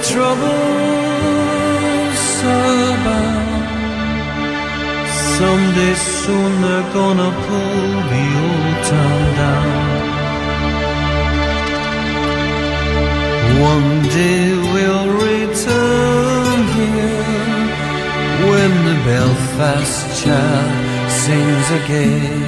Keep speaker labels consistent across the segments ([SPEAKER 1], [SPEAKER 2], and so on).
[SPEAKER 1] Troubles abound. Someday soon they're gonna pull the old town down. One day we'll return here when the Belfast child sings again.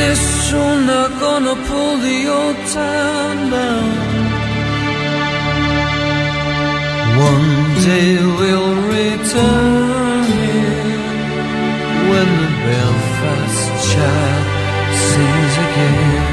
[SPEAKER 1] Someday soon they're gonna pull the old town down. One day we'll return here when the Belfast child sings again.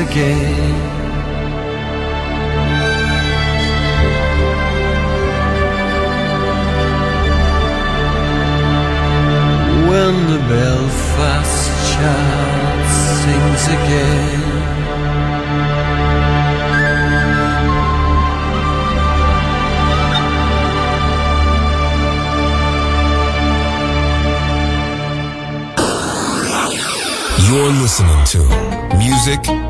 [SPEAKER 1] again. When the Belfast child sings again.
[SPEAKER 2] You're listening to Music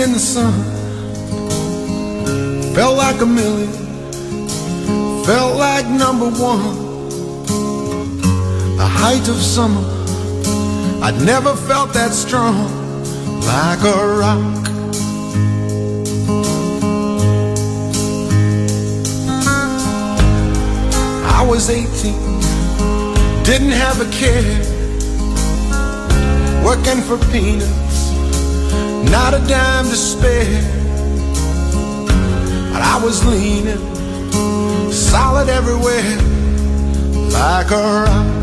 [SPEAKER 3] in the sun. Felt like a million, felt like number one. The height of summer, I never felt that strong, like a rock. I was 18, didn't have a care, working for peanuts not a dime to spare. But I was leaning solid everywhere, like a rock.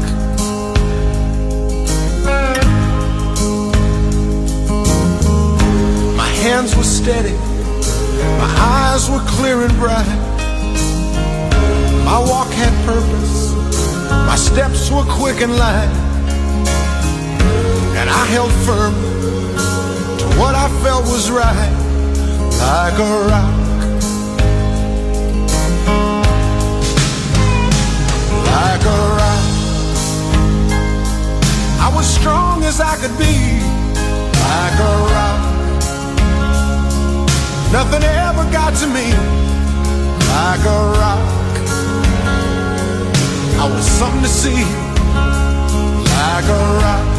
[SPEAKER 3] My hands were steady, my eyes were clear and bright. My walk had purpose, my steps were quick and light, and I held firmly what I felt was right, like a rock. Like a rock. I was strong as I could be, like a rock. Nothing ever got to me, like a rock. I was something to see, like a rock.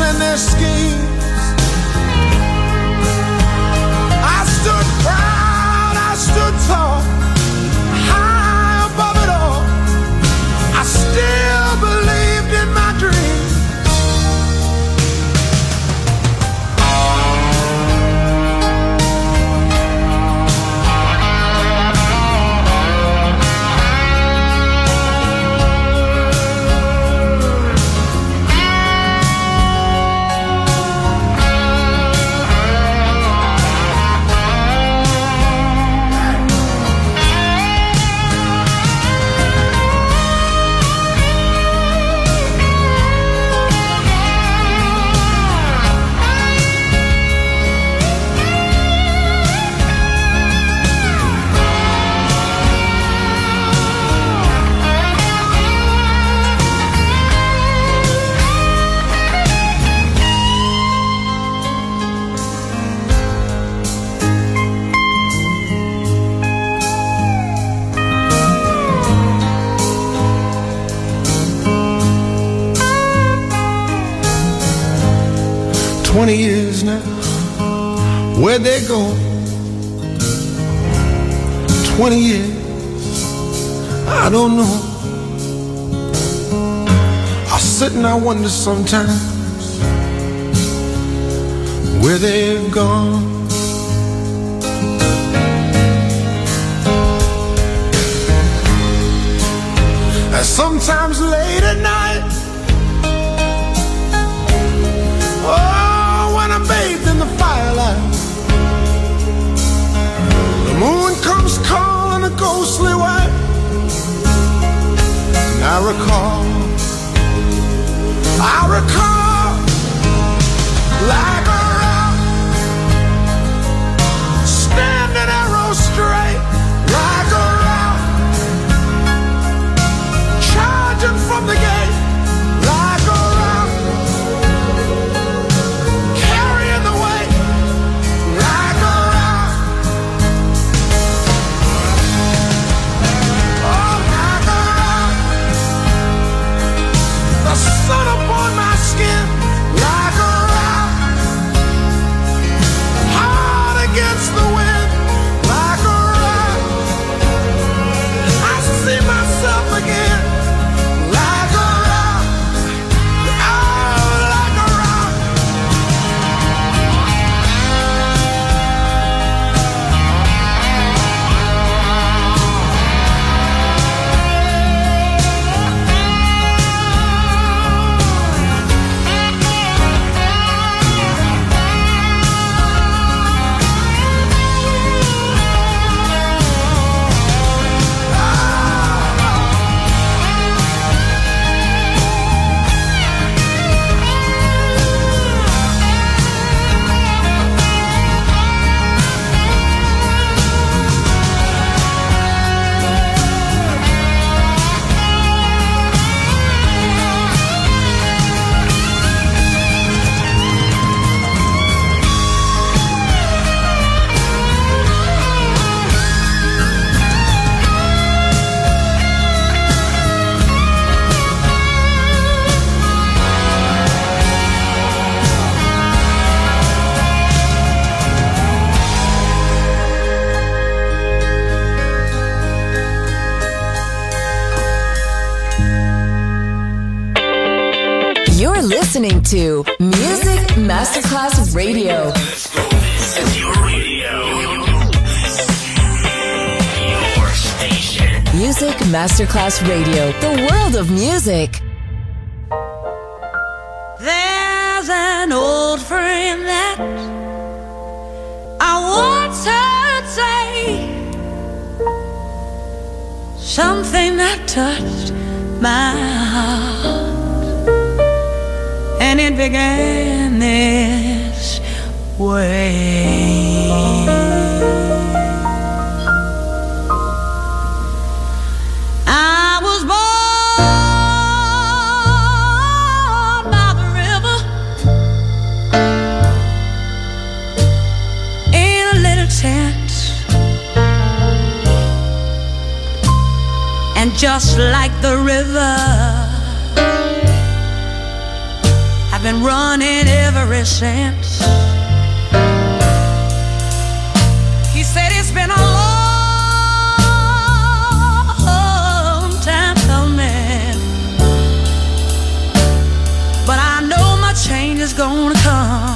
[SPEAKER 3] And their schemes. 20 years now. where they go? 20 years, I don't know. I sit and I wonder sometimes where they've gone. And sometimes late at night. Oh, I recall, I recall, like
[SPEAKER 4] Masterclass Radio. Music Masterclass Radio, the world of music.
[SPEAKER 5] There's an old friend that I once heard say,
[SPEAKER 2] something that touched my heart, and it began this way. I was born by the river in a little tent, and just like the river, I've been running ever since. Is gonna come.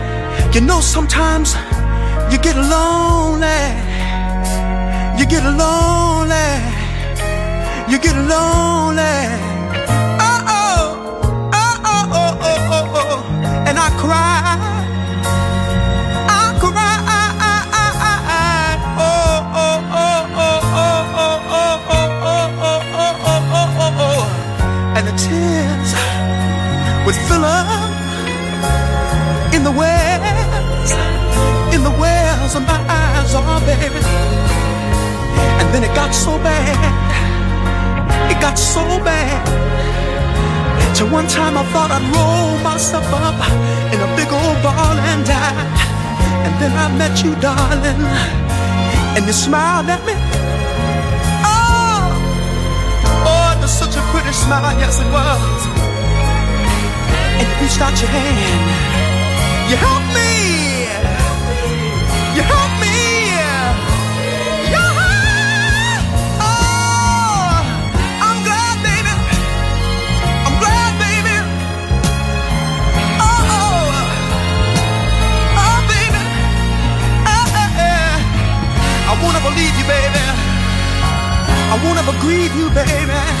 [SPEAKER 6] you know, sometimes you get lonely. You get lonely. You get lonely. Oh, oh, oh, oh, oh, oh, oh, oh. And I cry. Oh, oh, oh, oh, oh, oh, oh, oh, oh, oh, oh, oh, oh, oh, oh. And the tears would fill up in the wells of my eyes, oh baby. And then it got so bad, it got so bad. Till one time I thought I'd roll myself up in a big old ball and die. And then I met you, darling, and you smiled at me. Oh, oh, it was such a pretty smile, yes it was. And you reached out your hand. You helped me. You help me. Yeah. Oh,
[SPEAKER 3] I'm glad, baby. I'm glad, baby. Oh, oh, oh baby. Oh. I you, baby. I won't ever grieve you,
[SPEAKER 6] baby.